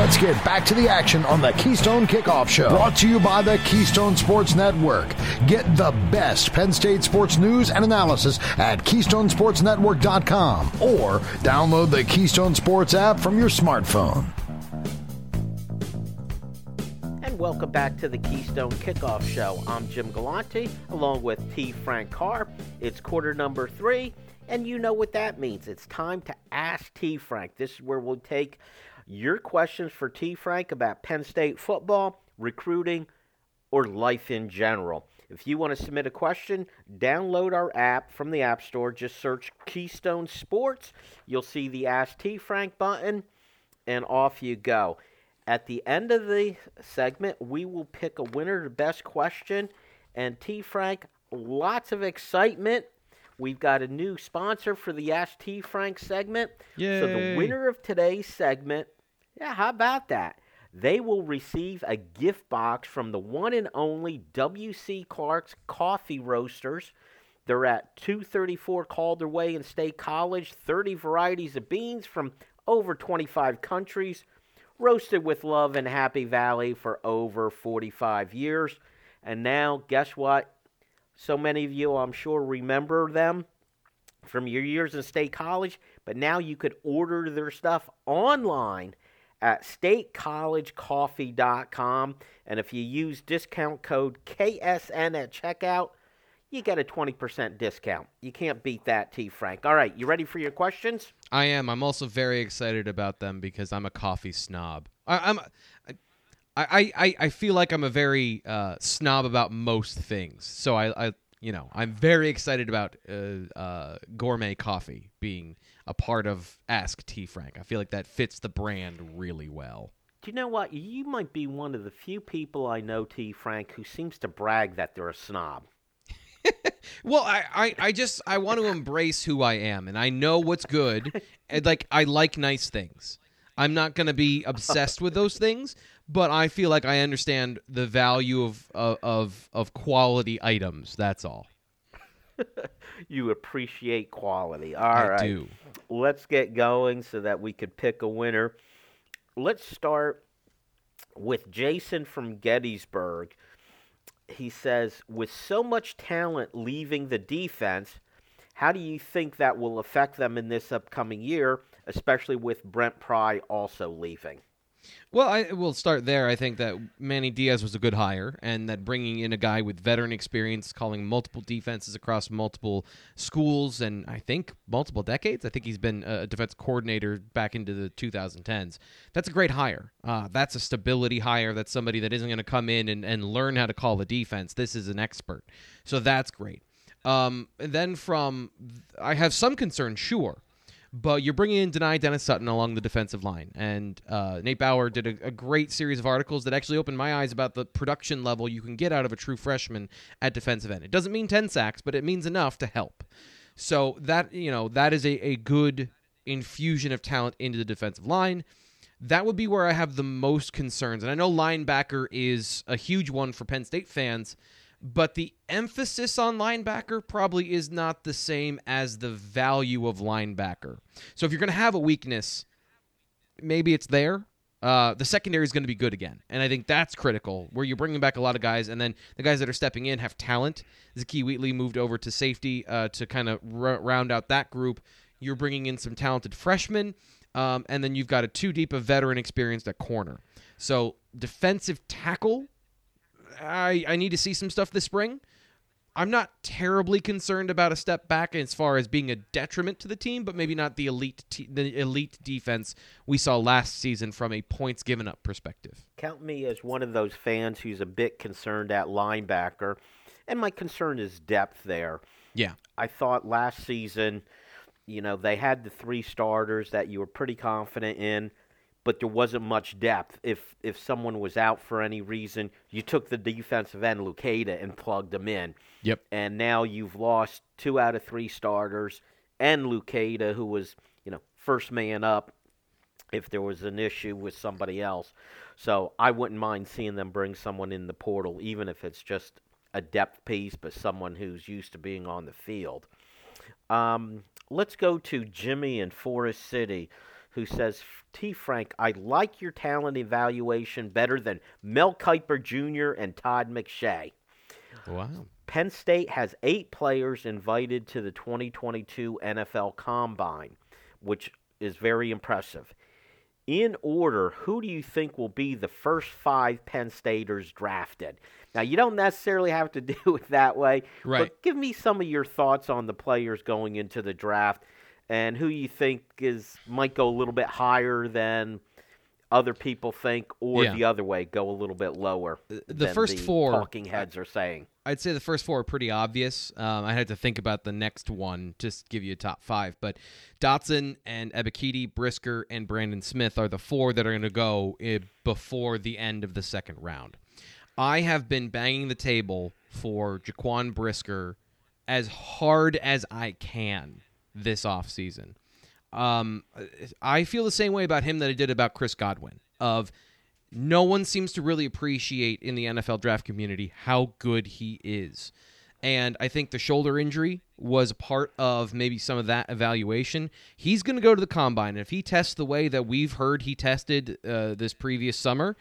Let's get back to the action on the Keystone Kickoff Show. Brought to you by the Keystone Sports Network. Get the best Penn State sports news and analysis at KeystonesportsNetwork.com or download the Keystone Sports app from your smartphone. And welcome back to the Keystone Kickoff Show. I'm Jim Galante along with T. Frank Carr. It's quarter number three, and you know what that means. It's time to ask T. Frank. This is where we'll take your questions for T. Frank about Penn State football, recruiting, or life in general. If you want to submit a question, download our app from the App Store. Just search Keystone Sports. You'll see the Ask T. Frank button, and off you go. At the end of the segment, we will pick a winner, the best question. And T. Frank, lots of excitement. We've got a new sponsor for the Ask T. Frank segment. So the winner of today's segment, yeah, how about that? They will receive a gift box from the one and only W.C. Clark's Coffee Roasters. They're at 234 Calder Way in State College. 30 varieties of beans from over 25 countries, roasted with love in Happy Valley for over 45 years. And now, guess what? So many of you, I'm sure, remember them from your years in State College, but now you could order their stuff online at statecollegecoffee.com. And if you use discount code KSN at checkout, you get a 20% discount. You can't beat that, T. Frank. All right, you ready for your questions? I am. I'm also very excited about them because I'm a coffee snob. I, I'm. I, I, I feel like I'm a very uh, snob about most things. So I, I you know I'm very excited about uh, uh, gourmet coffee being a part of Ask T Frank. I feel like that fits the brand really well. Do you know what? You might be one of the few people I know, T. Frank, who seems to brag that they're a snob. Well, I, I, I just I want to embrace who I am, and I know what's good. and like I like nice things. I'm not gonna be obsessed with those things, but I feel like I understand the value of of of, of quality items. That's all. You appreciate quality. All I right. do. let's get going so that we could pick a winner. Let's start with Jason from Gettysburg. He says, with so much talent leaving the defense, how do you think that will affect them in this upcoming year, especially with Brent Pry also leaving? Well, I will start there. I think that Manny Diaz was a good hire, and that bringing in a guy with veteran experience, calling multiple defenses across multiple schools, and I think multiple decades. I think he's been a defense coordinator back into the 2010s. That's a great hire. Uh, that's a stability hire. That's somebody that isn't going to come in and, and learn how to call a defense. This is an expert. So that's great. Um, then from, I have some concern, sure. But you're bringing in Dani Dennis Sutton along the defensive line. And uh, Nate Bauer did a, a great series of articles that actually opened my eyes about the production level you can get out of a true freshman at defensive end. It doesn't mean 10 sacks, but it means enough to help. So that, you know, that is a, a good infusion of talent into the defensive line. That would be where I have the most concerns. And I know linebacker is a huge one for Penn State fans but the emphasis on linebacker probably is not the same as the value of linebacker. So if you're going to have a weakness, maybe it's there. Uh, the secondary is going to be good again, and I think that's critical. Where you're bringing back a lot of guys, and then the guys that are stepping in have talent. Zakee Wheatley moved over to safety uh, to kind of r- round out that group. You're bringing in some talented freshmen, um, and then you've got a two deep of veteran experience at corner. So defensive tackle I, I need to see some stuff this spring. I'm not terribly concerned about a step back as far as being a detriment to the team, but maybe not the elite te- the elite defense we saw last season from a points given up perspective. Count me as one of those fans who's a bit concerned at linebacker, and my concern is depth there. Yeah. I thought last season, you know, they had the three starters that you were pretty confident in, but there wasn't much depth. If if someone was out for any reason, you took the defensive end Luketa and plugged them in. Yep. And now you've lost two out of three starters and Luketa, who was, you know, first man up if there was an issue with somebody else. So I wouldn't mind seeing them bring someone in the portal, even if it's just a depth piece, but someone who's used to being on the field. Um, let's go to Jimmy in Forest City. Who says, T. Frank, I like your talent evaluation better than Mel Kiper Jr. and Todd McShay. Wow. Penn State has eight players invited to the 2022 NFL Combine, which is very impressive. In order, who do you think will be the first five Penn Staters drafted? Now, you don't necessarily have to do it that way, Right. but give me some of your thoughts on the players going into the draft and who you think is might go a little bit higher than other people think, or Yeah. the other way, go a little bit lower. the than first the four- talking heads are saying. I'd say the first four are pretty obvious. Um, I had to think about the next one, just give you a top five. But Dotson and Ebiketie, Brisker, and Brandon Smith are the four that are going to go eh, before the end of the second round. I have been banging the table for Jaquan Brisker as hard as I can this offseason. Um, I feel the same way about him that I did about Chris Godwin. Of no one seems to really appreciate in the NFL draft community how good he is. And I think the shoulder injury was a part of maybe some of that evaluation. He's going to go to the combine. And if he tests the way that we've heard he tested uh, this previous summer,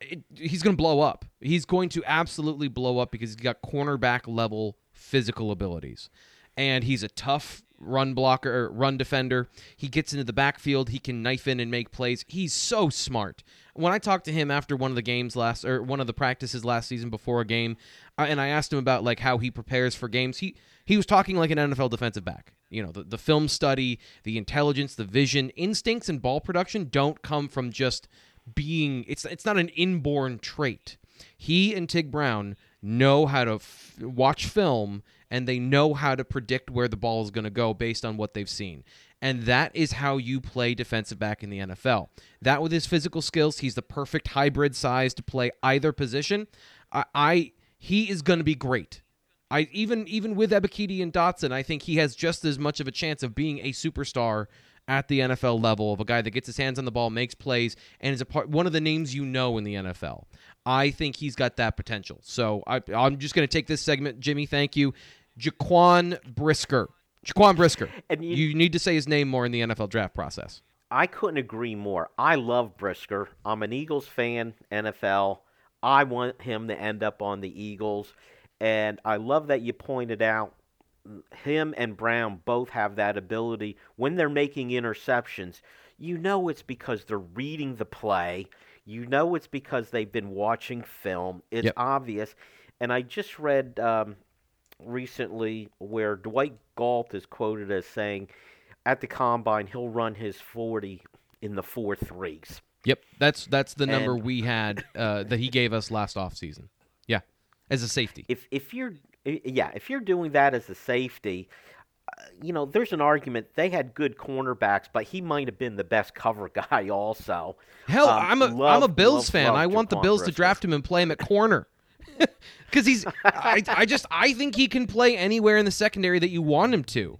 it, he's going to blow up. He's going to absolutely blow up because he's got cornerback level physical abilities. And he's a tough run blocker, run defender. He gets into the backfield. He can knife in and make plays. He's so smart. When I talked to him after one of the games last, or one of the practices last season before a game, and I asked him about like how he prepares for games, he he was talking like an NFL defensive back. You know, the, the film study, the intelligence, the vision, instincts, and ball production don't come from just being. It's it's not an inborn trait. He and Chig Brown know how to f- watch film and they know how to predict where the ball is going to go based on what they've seen. And that is how you play defensive back in the NFL. That with his physical skills, he's the perfect hybrid size to play either position. I, I he is going to be great. I even even with Ebiketie and Dotson, I think he has just as much of a chance of being a superstar at the NFL level of a guy that gets his hands on the ball, makes plays, and is a part one of the names you know in the NFL. I think he's got that potential. So I, I'm just going to take this segment, Jimmy. Thank you, Jaquan Brisker. Jaquan Brisker. And you- you need to say his name more in the NFL draft process. I couldn't agree more. I love Brisker. I'm an Eagles fan, NFL. I want him to end up on the Eagles. And I love that you pointed out him and Brown both have that ability when they're making interceptions. You know it's because they're reading the play. You know it's because they've been watching film. It's Yep. obvious. And I just read um, recently where Dwight Galt is quoted as saying, at the combine, he'll run his 40 in the four threes. Yep, that's that's the number And- we had uh, that he gave us last offseason. Yeah, as a safety. If if you're yeah, if you're doing that as a safety, uh, you know, there's an argument they had good cornerbacks, but he might have been the best cover guy also. Hell, Um, I'm a am a Bills fan. I want the Bills to draft him and play him at corner. Because he's, I, I just, I think he can play anywhere in the secondary that you want him to,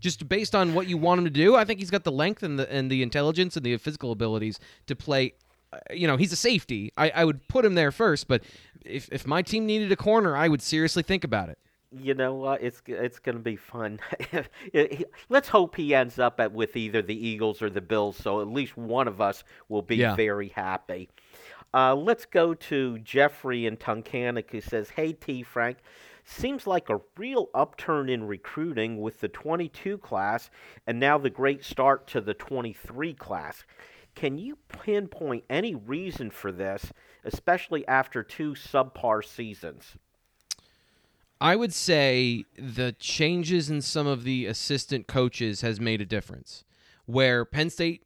just based on what you want him to do. I think he's got the length and the and the intelligence and the physical abilities to play. uh, You know, he's a safety. I, I would put him there first, but if if my team needed a corner, I would seriously think about it. You know what? It's it's going to be fun. Let's hope he ends up at with either the Eagles or the Bills, so at least one of us will be Yeah. very happy. Uh, let's go to Jeffrey in Tunkhannock who says, "Hey T Frank, seems like a real upturn in recruiting with the 22 class and now the great start to the 23 class. Can you pinpoint any reason for this, especially after two subpar seasons?" I would say the changes in some of the assistant coaches has made a difference. Where Penn State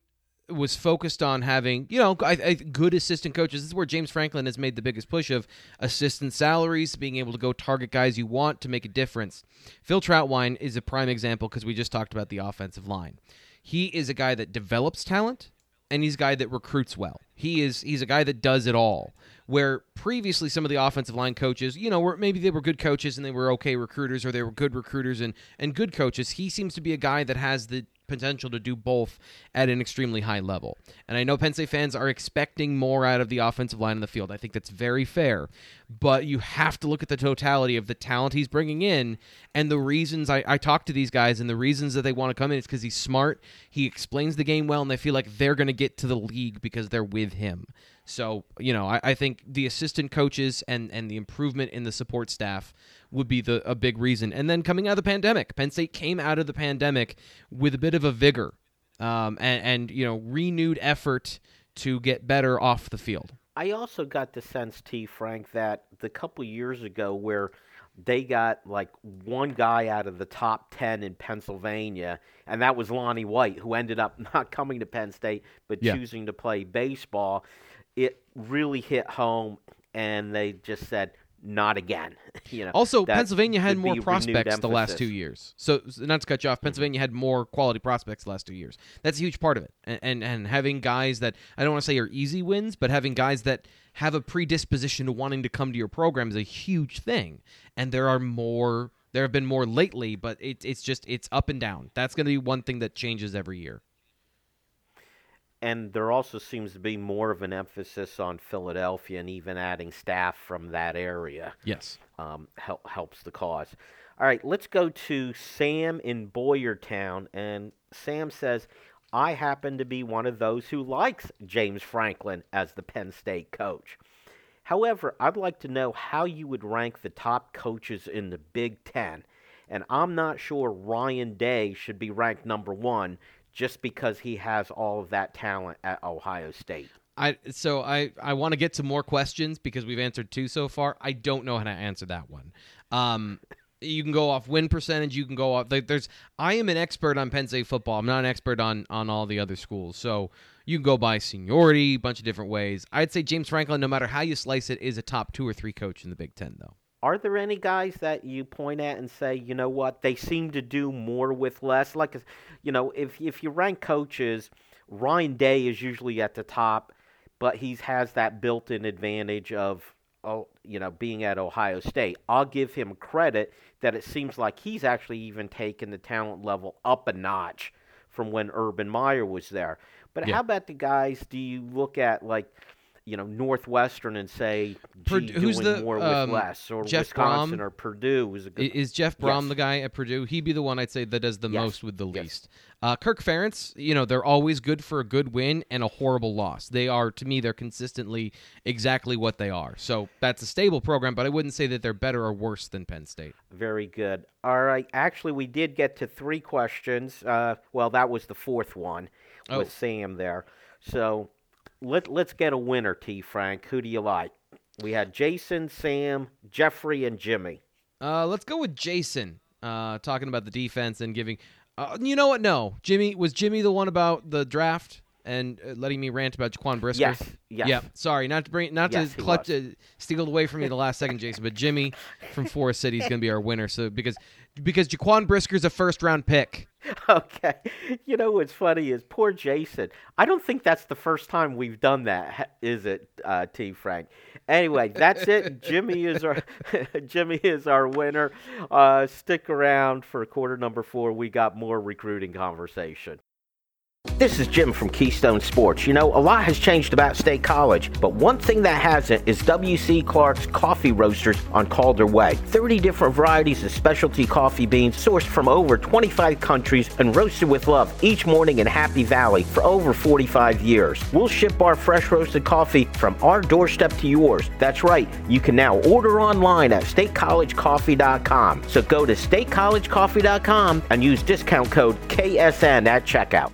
was focused on having, you know, I, I, good assistant coaches. This is where James Franklin has made the biggest push of assistant salaries, being able to go target guys you want to make a difference. Phil Trautwein is a prime example because we just talked about the offensive line. He is a guy that develops talent, and he's a guy that recruits well. He is he's a guy that does it all. Where previously some of the offensive line coaches, you know, were maybe they were good coaches and they were okay recruiters, or they were good recruiters and and good coaches. He seems to be a guy that has the potential to do both at an extremely high level. And I know Penn State fans are expecting more out of the offensive line in the field. I think that's very fair. But you have to look at the totality of the talent he's bringing in and the reasons I, I talk to these guys and the reasons that they want to come in is because he's smart. He explains the game well, and they feel like they're going to get to the league because they're with him. So, you know, I, I, think the assistant coaches and, and the improvement in the support staff would be the a big reason. And then coming out of the pandemic, Penn State came out of the pandemic with a bit of a vigor um, and, and, you know, renewed effort to get better off the field. I also got the sense, T. Frank, that the couple years ago where they got like one guy out of the top 10 in Pennsylvania, and that was Lonnie White, who ended up not coming to Penn State but yeah. choosing to play baseball it really hit home, and they just said, not again. you know. Also, Pennsylvania had more prospects the last two years. So, not to cut you off, Pennsylvania mm-hmm. had more quality prospects the last two years. That's a huge part of it. And, and and having guys that I don't want to say are easy wins, but having guys that have a predisposition to wanting to come to your program is a huge thing. And there are more. There have been more lately, but it, it's just it's up and down. That's going to be one thing that changes every year and there also seems to be more of an emphasis on Philadelphia and even adding staff from that area. Yes, um, help, helps the cause. All right, let's go to Sam in Boyertown, and Sam says, "I happen to be one of those who likes James Franklin as the Penn State coach." However, I'd like to know how you would rank the top coaches in the Big Ten. And I'm not sure Ryan Day should be ranked number one just because he has all of that talent at Ohio State. I so I I want to get to more questions because we've answered two so far. I don't know how to answer that one. Um, you can go off win percentage. You can go off. Like, there's. I am an expert on Penn State football. I'm not an expert on on all the other schools. So you can go by seniority, a bunch of different ways. I'd say James Franklin, no matter how you slice it, is a top two or three coach in the Big Ten, though are there any guys that you point at and say, you know what, they seem to do more with less? Like, you know, if if you rank coaches, Ryan Day is usually at the top, but he has that built-in advantage of, oh, you know, being at Ohio State. I'll give him credit that it seems like he's actually even taken the talent level up a notch from when Urban Meyer was there. But yeah. how about the guys? Do you look at like? You know Northwestern and say Purdue, who's the more um, with less, or Jeff Wisconsin Brohm, or Purdue is a good. Is Jeff Brohm yes. the guy at Purdue? He'd be the one I'd say that does the yes. most with the yes. least. Uh, Kirk Ferentz, you know, they're always good for a good win and a horrible loss. They are to me, they're consistently exactly what they are. So that's a stable program, but I wouldn't say that they're better or worse than Penn State. Very good. All right, actually, we did get to three questions. Uh, well, that was the fourth one with oh. Sam there. So let let's get a winner, T. Frank. Who do you like? We had Jason, Sam, Jeffrey, and Jimmy. Uh, let's go with Jason. Uh, talking about the defense and giving. Uh, you know what? No, Jimmy was Jimmy the one about the draft and uh, letting me rant about Jaquan Brisker. Yes. Yes. Yeah. Sorry, not to bring, not yes, to clutch, uh, steal away from me the last second, Jason. But Jimmy from Forest City is going to be our winner. So because because Jaquan Brisker's a first round pick. Okay. You know what's funny is poor Jason. I don't think that's the first time we've done that, is it, uh, T. Frank? Anyway, that's it. Jimmy is our Jimmy is our winner. Uh, stick around for quarter number four. We got more recruiting conversation. This is Jim from Keystone Sports. You know, a lot has changed about State College, but one thing that hasn't is W.C. Clark's Coffee Roasters on Calder Way. 30 different varieties of specialty coffee beans sourced from over 25 countries and roasted with love each morning in Happy Valley for over 45 years. We'll ship our fresh roasted coffee from our doorstep to yours. That's right, you can now order online at statecollegecoffee.com. So go to statecollegecoffee.com and use discount code KSN at checkout.